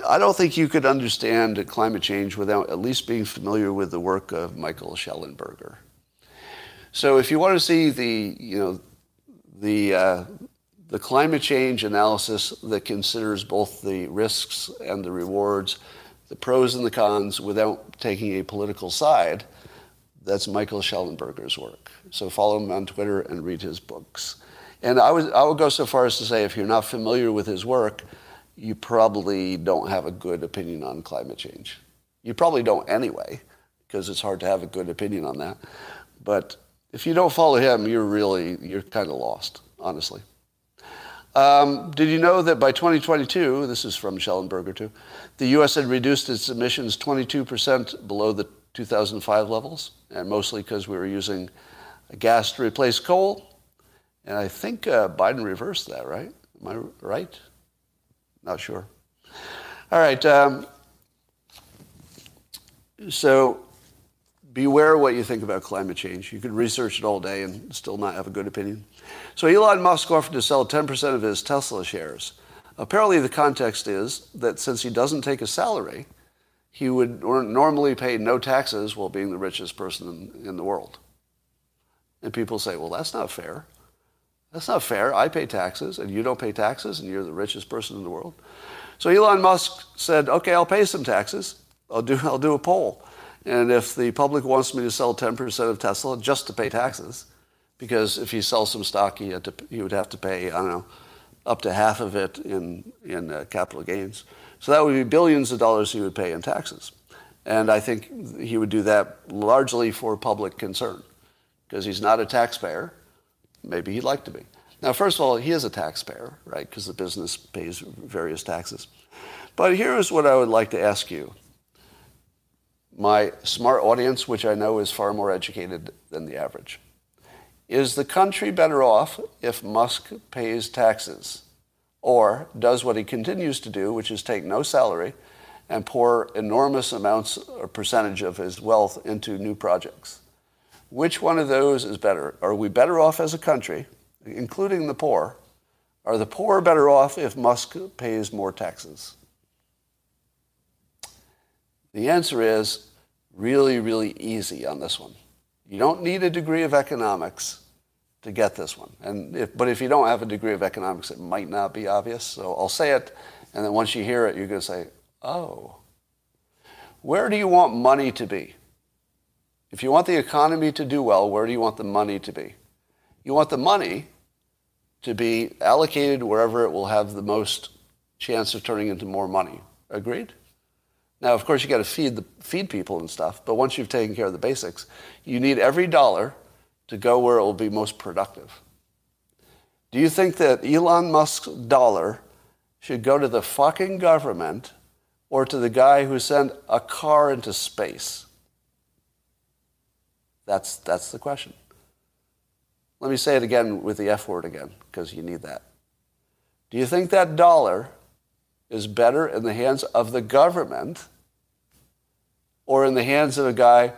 I don't think you could understand climate change without at least being familiar with the work of Michael Shellenberger. So if you want to see the, you know, the, uh, the climate change analysis that considers both the risks and the rewards, the pros and the cons without taking a political side, that's Michael Shellenberger's work. So follow him on Twitter and read his books. And I would, I would go so far as to say if you're not familiar with his work, you probably don't have a good opinion on climate change. You probably don't anyway, because it's hard to have a good opinion on that. But if you don't follow him, you're really, you're kind of lost, honestly. Um, did you know that by 2022, this is from Shellenberger too, the U.S. had reduced its emissions 22% below the 2005 levels, and mostly because we were using gas to replace coal. And I think uh, Biden reversed that, right? Am I right? Not sure. All right. Um, so beware what you think about climate change. You could research it all day and still not have a good opinion. So Elon Musk offered to sell 10% of his Tesla shares. Apparently, the context is that since he doesn't take a salary, he would normally pay no taxes while being the richest person in, in the world. And people say, well, that's not fair. That's not fair. I pay taxes and you don't pay taxes and you're the richest person in the world. So Elon Musk said, okay, I'll pay some taxes. I'll do, I'll do a poll. And if the public wants me to sell 10% of Tesla just to pay taxes, because if he sells some stock, he, to, he would have to pay, I don't know, up to half of it in, in uh, capital gains. So that would be billions of dollars he would pay in taxes. And I think he would do that largely for public concern, because he's not a taxpayer. Maybe he'd like to be. Now, first of all, he is a taxpayer, right, because the business pays various taxes. But here's what I would like to ask you my smart audience, which I know is far more educated than the average. Is the country better off if Musk pays taxes or does what he continues to do, which is take no salary and pour enormous amounts or percentage of his wealth into new projects? Which one of those is better? Are we better off as a country, including the poor? Are the poor better off if Musk pays more taxes? The answer is really, really easy on this one. You don't need a degree of economics to get this one. And if, but if you don't have a degree of economics, it might not be obvious. So I'll say it, and then once you hear it, you're going to say, oh. Where do you want money to be? If you want the economy to do well, where do you want the money to be? You want the money to be allocated wherever it will have the most chance of turning into more money. Agreed? Now, of course, you got to feed the feed people and stuff, but once you've taken care of the basics, you need every dollar to go where it will be most productive. Do you think that Elon Musk's dollar should go to the fucking government or to the guy who sent a car into space? That's, that's the question. Let me say it again with the F word again, because you need that. Do you think that dollar is better in the hands of the government or in the hands of a guy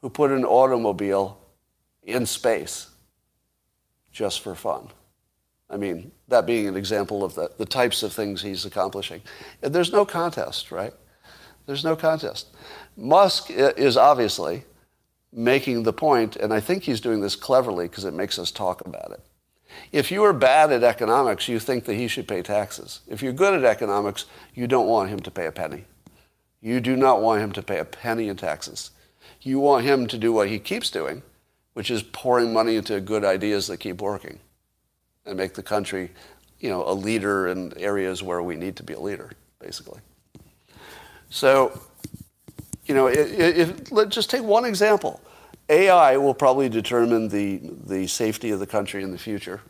who put an automobile in space just for fun? I mean, that being an example of the, the types of things he's accomplishing. There's no contest, right? There's no contest. Musk is obviously making the point, and I think he's doing this cleverly because it makes us talk about it. If you are bad at economics, you think that he should pay taxes. If you're good at economics, you don't want him to pay a penny. You do not want him to pay a penny in taxes. You want him to do what he keeps doing, which is pouring money into good ideas that keep working and make the country, you know, a leader in areas where we need to be a leader, basically. So, you know, if, let's just take one example. AI will probably determine the, the safety of the country in the future.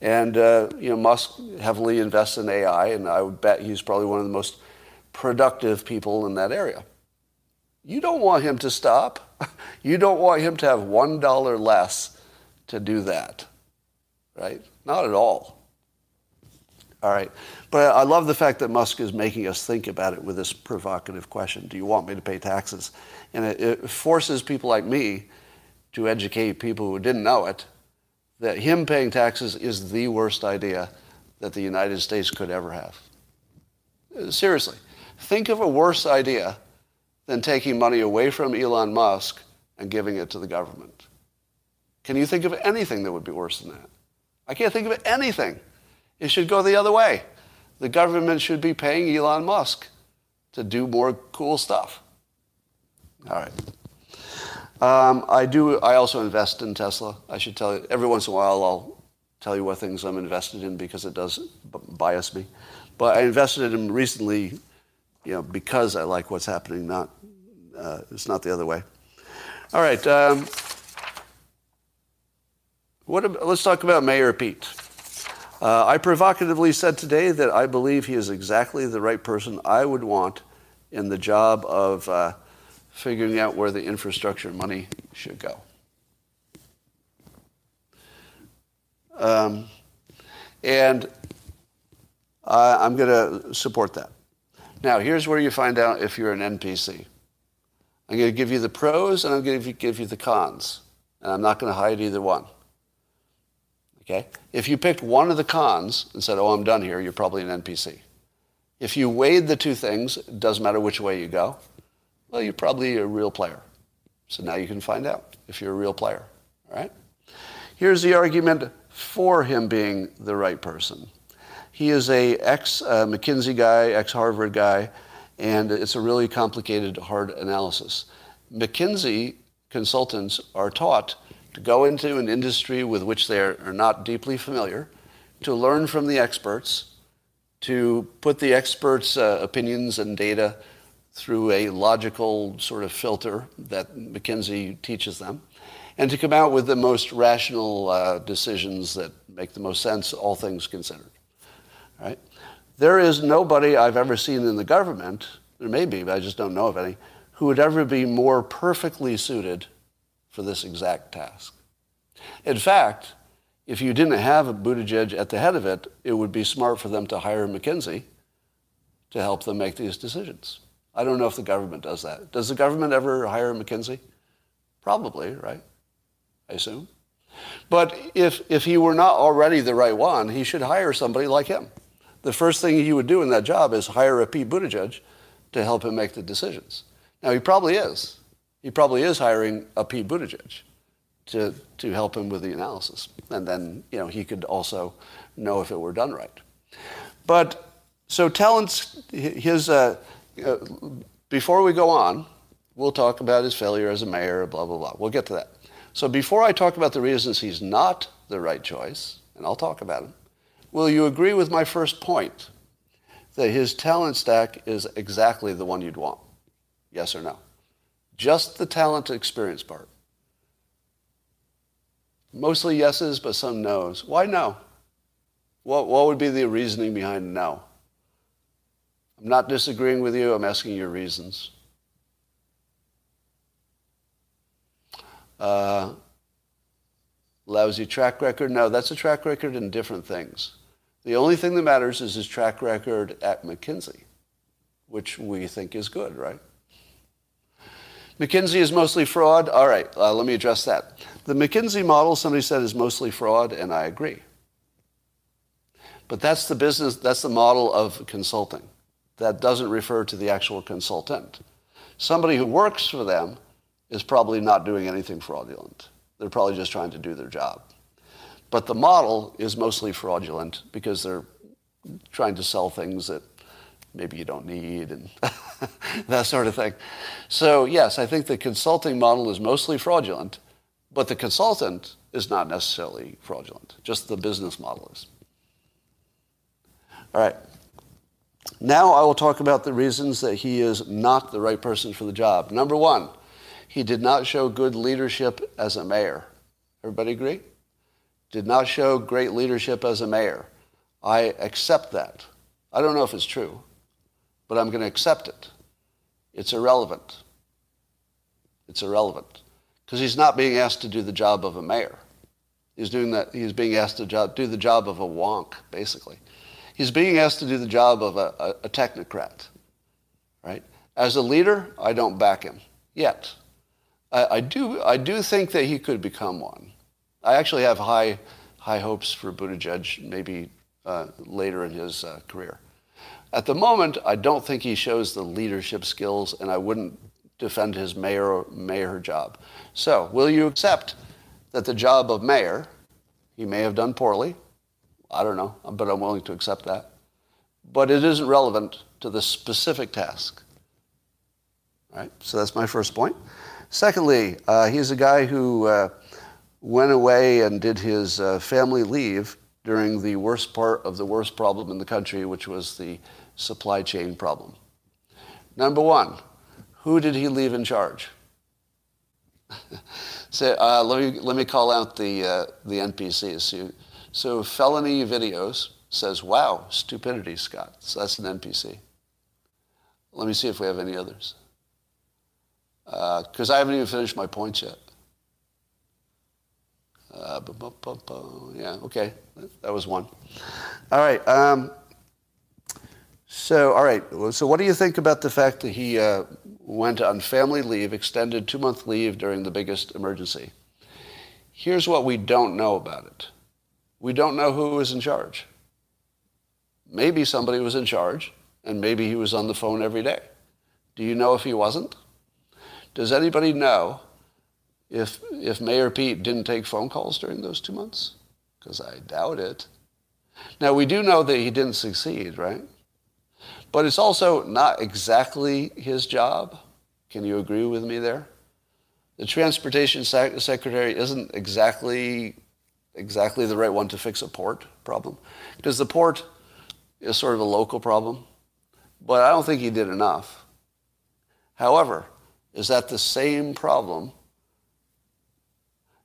And, uh, you know, Musk heavily invests in AI, and I would bet he's probably one of the most productive people in that area. You don't want him to stop. You don't want him to have $1 less to do that right? Not at all. All right. But I love the fact that Musk is making us think about it with this provocative question Do you want me to pay taxes? And it, it forces people like me to educate people who didn't know it that him paying taxes is the worst idea that the United States could ever have. Seriously, think of a worse idea than taking money away from Elon Musk and giving it to the government. Can you think of anything that would be worse than that? I can't think of anything. It should go the other way. The government should be paying Elon Musk to do more cool stuff. All right. Um, I do. I also invest in Tesla. I should tell you. Every once in a while, I'll tell you what things I'm invested in because it does bias me. But I invested in them recently, you know, because I like what's happening. Not, uh, it's not the other way. All right. Um, what, let's talk about Mayor Pete. Uh, I provocatively said today that I believe he is exactly the right person I would want in the job of uh, figuring out where the infrastructure money should go. Um, and I'm going to support that. Now, here's where you find out if you're an NPC. I'm going to give you the pros and I'm going to give you the cons. And I'm not going to hide either one. Okay? If you picked one of the cons and said, oh, I'm done here, you're probably an NPC. If you weighed the two things, it doesn't matter which way you go, well, you're probably a real player. So now you can find out if you're a real player. All right? Here's the argument for him being the right person. He is a ex-McKinsey uh, guy, ex-Harvard guy, and it's a really complicated, hard analysis. McKinsey consultants are taught to go into an industry with which they are not deeply familiar, to learn from the experts, to put the experts' uh, opinions and data through a logical sort of filter that McKinsey teaches them, and to come out with the most rational uh, decisions that make the most sense, all things considered. Right? There is nobody I've ever seen in the government, there may be, but I just don't know of any, who would ever be more perfectly suited for this exact task. In fact, if you didn't have a Buttigieg at the head of it, it would be smart for them to hire McKinsey to help them make these decisions. I don't know if the government does that. Does the government ever hire McKinsey? Probably, right? I assume. But if, if he were not already the right one, he should hire somebody like him. The first thing he would do in that job is hire a Pete Buttigieg to help him make the decisions. Now, he probably is. He probably is hiring a Pete Buttigieg to, to help him with the analysis. And then, you know, he could also know if it were done right. But so Tallent's, his, uh, uh, before we go on, we'll talk about his failure as a mayor, blah, blah, blah. We'll get to that. So before I talk about the reasons he's not the right choice, and I'll talk about him. Will you agree with my first point that his talent stack is exactly the one you'd want? Yes or no? Just the talent experience part. Mostly yeses, but some no's. Why no? What, what would be the reasoning behind no? I'm not disagreeing with you. I'm asking your reasons. Uh, lousy track record? No, that's a track record in different things. The only thing that matters is his track record at McKinsey, which we think is good, right? McKinsey is mostly fraud. All right, uh, let me address that. The McKinsey model, somebody said, is mostly fraud, and I agree. But that's the business, that's the model of consulting. That doesn't refer to the actual consultant. Somebody who works for them is probably not doing anything fraudulent. They're probably just trying to do their job. But the model is mostly fraudulent because they're trying to sell things that maybe you don't need and that sort of thing. So, yes, I think the consulting model is mostly fraudulent, but the consultant is not necessarily fraudulent, just the business model is. All right. Now I will talk about the reasons that he is not the right person for the job. Number one, he did not show good leadership as a mayor. Everybody agree? Did not show great leadership as a mayor. I accept that. I don't know if it's true but I'm going to accept it. It's irrelevant. It's irrelevant because he's not being asked to do the job of a mayor. He's doing that. He's being asked to job, do the job of a wonk, basically. He's being asked to do the job of a, a, a technocrat, right? As a leader, I don't back him yet. I, I, do. I do think that he could become one. I actually have high, high hopes for Buttigieg, maybe uh, later in his uh, career. At the moment, I don't think he shows the leadership skills, and I wouldn't defend his mayor mayor job. So, will you accept that the job of mayor, he may have done poorly? I don't know, but I'm willing to accept that. But it isn't relevant to the specific task. Right. So that's my first point. Secondly, uh, he's a guy who uh, went away and did his uh, family leave during the worst part of the worst problem in the country, which was the supply chain problem. Number one, who did he leave in charge? so uh, let, me, let me call out the, uh, the NPCs. So, so felony videos says, wow, stupidity, Scott. So that's an NPC. Let me see if we have any others. Because uh, I haven't even finished my points yet. Uh, yeah, okay, that was one. All right, um, so, all right. So, what do you think about the fact that he uh, went on family leave, extended two month leave during the biggest emergency? Here's what we don't know about it we don't know who was in charge. Maybe somebody was in charge, and maybe he was on the phone every day. Do you know if he wasn't? Does anybody know if, if Mayor Pete didn't take phone calls during those two months? Because I doubt it. Now, we do know that he didn't succeed, right? But it's also not exactly his job. Can you agree with me there? The transportation secretary isn't exactly exactly the right one to fix a port problem because the port is sort of a local problem. But I don't think he did enough. However, is that the same problem?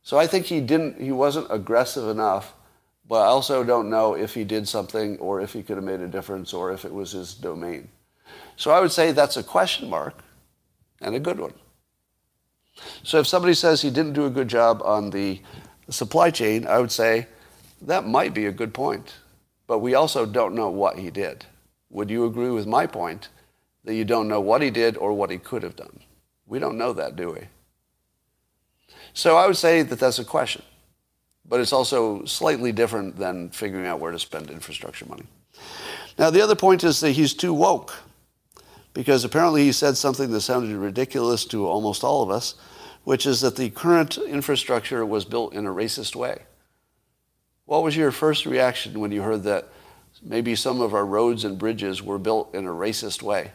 So I think he didn't he wasn't aggressive enough but I also don't know if he did something or if he could have made a difference or if it was his domain. So I would say that's a question mark and a good one. So if somebody says he didn't do a good job on the supply chain, I would say that might be a good point. But we also don't know what he did. Would you agree with my point that you don't know what he did or what he could have done? We don't know that, do we? So I would say that that's a question but it's also slightly different than figuring out where to spend infrastructure money. Now, the other point is that he's too woke, because apparently he said something that sounded ridiculous to almost all of us, which is that the current infrastructure was built in a racist way. What was your first reaction when you heard that maybe some of our roads and bridges were built in a racist way?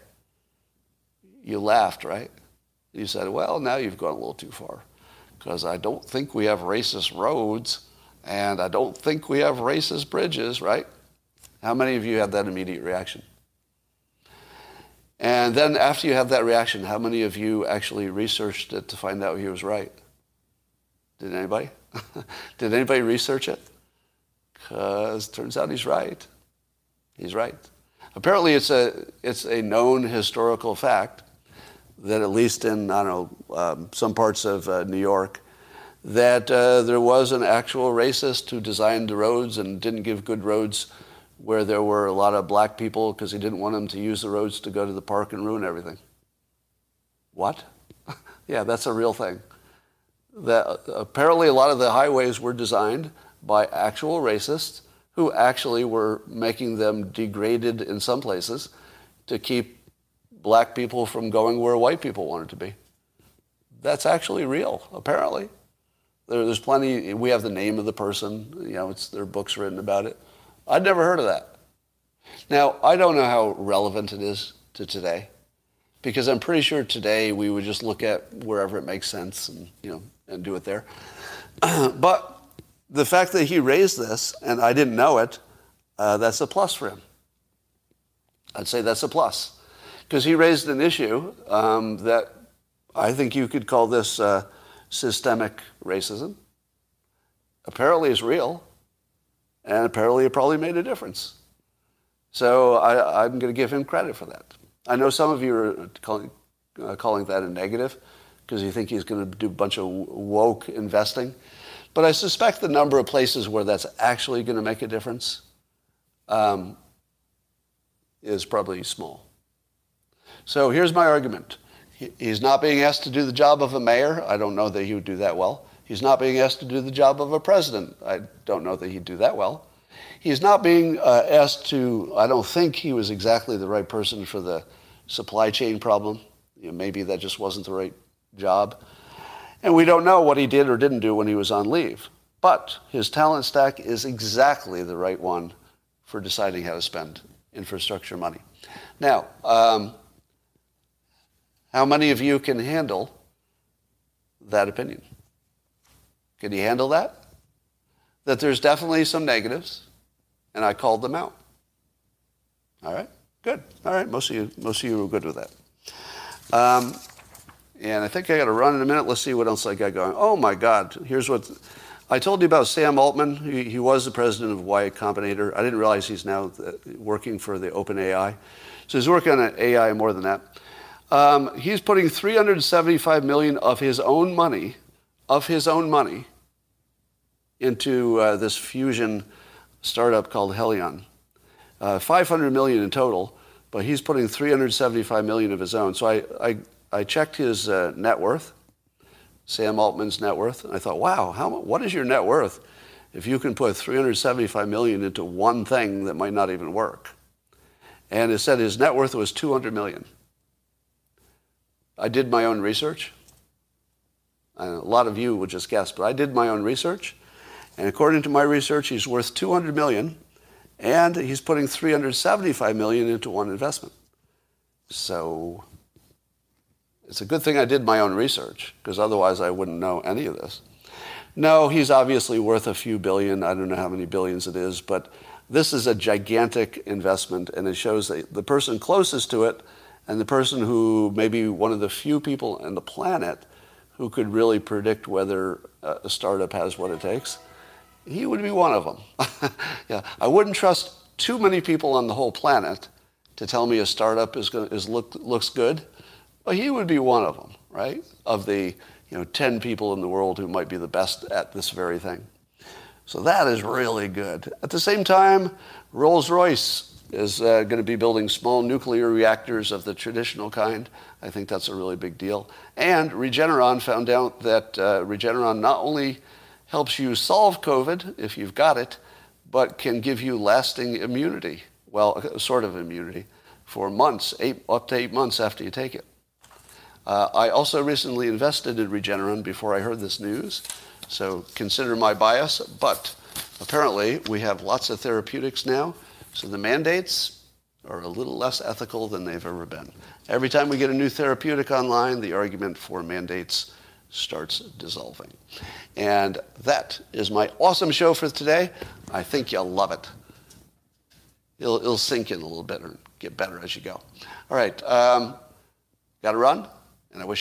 You laughed, right? You said, well, now you've gone a little too far because I don't think we have racist roads. And I don't think we have racist bridges, right? How many of you had that immediate reaction? And then after you have that reaction, how many of you actually researched it to find out he was right? Did anybody? Did anybody research it? Because turns out he's right. He's right. Apparently, it's a, it's a known historical fact that at least in, I don't know, um, some parts of uh, New York, that uh, there was an actual racist who designed the roads and didn't give good roads where there were a lot of black people because he didn't want them to use the roads to go to the park and ruin everything. What? yeah, that's a real thing. That apparently a lot of the highways were designed by actual racists who actually were making them degraded in some places to keep black people from going where white people wanted to be. That's actually real, apparently. There, there's plenty. We have the name of the person. You know, it's there are books written about it. I'd never heard of that. Now, I don't know how relevant it is to today, because I'm pretty sure today we would just look at wherever it makes sense and you know and do it there. but the fact that he raised this and I didn't know it, uh, that's a plus for him. I'd say that's a plus because he raised an issue um, that I think you could call this uh, systemic racism. Apparently, it's real, and apparently, it probably made a difference. So I, am going to give him credit for that. I know some of you are calling, uh, calling that a negative because you think he's going to do a bunch of woke investing. But I suspect the number of places where that's actually going to make a difference um, is probably small. So here's my argument. He's not being asked to do the job of a mayor. I don't know that he would do that well. He's not being asked to do the job of a president. I don't know that he'd do that well. He's not being uh, asked to, I don't think he was exactly the right person for the supply chain problem. You know, maybe that just wasn't the right job. And we don't know what he did or didn't do when he was on leave. But his talent stack is exactly the right one for deciding how to spend infrastructure money. Now, um, how many of you can handle that opinion? Can you handle that? That there's definitely some negatives, and I called them out. All right, good. All right, most of you, most of you are good with that. Um, and I think I got to run in a minute. Let's see what else I got going. Oh my God! Here's what I told you about. Sam Altman. He, he was the president of Y Combinator. I didn't realize he's now working for the OpenAI. So he's working on AI more than that. Um, he's putting 375 million of his own money, of his own money, into uh, this fusion startup called Helion. Uh, 500 million in total, but he's putting 375 million of his own. So I, I, I checked his uh, net worth, Sam Altman's net worth, and I thought, wow, how, what is your net worth if you can put 375 million into one thing that might not even work? And it said his net worth was 200 million. I did my own research. a lot of you would just guess, but I did my own research. And according to my research, he's worth 200 million and he's putting 375 million into one investment. So it's a good thing I did my own research because otherwise I wouldn't know any of this. No, he's obviously worth a few billion. I don't know how many billions it is, but this is a gigantic investment and it shows that the person closest to it and the person who maybe one of the few people on the planet who could really predict whether uh, a startup has what it takes, he would be one of them. yeah, I wouldn't trust too many people on the whole planet to tell me a startup is, is look, looks good, but he would be one of them, right? Of the you know 10 people in the world who might be the best at this very thing. So that is really good. At the same time, Rolls-Royce is uh, going to be building small nuclear reactors of the traditional kind. I think that's a really big deal. And Regeneron found out that uh, Regeneron not only helps you solve COVID if you've got it, but can give you lasting immunity. Well, sort of immunity for months, eight, up to eight months after you take it. Uh, I also recently invested in Regeneron before I heard this news, so consider my bias. But apparently, we have lots of therapeutics now so the mandates are a little less ethical than they've ever been. Every time we get a new therapeutic online, the argument for mandates starts dissolving. And that is my awesome show for today. I think you'll love it. It'll, it'll sink in a little bit and get better as you go. All right. Um, Got to run, and I wish.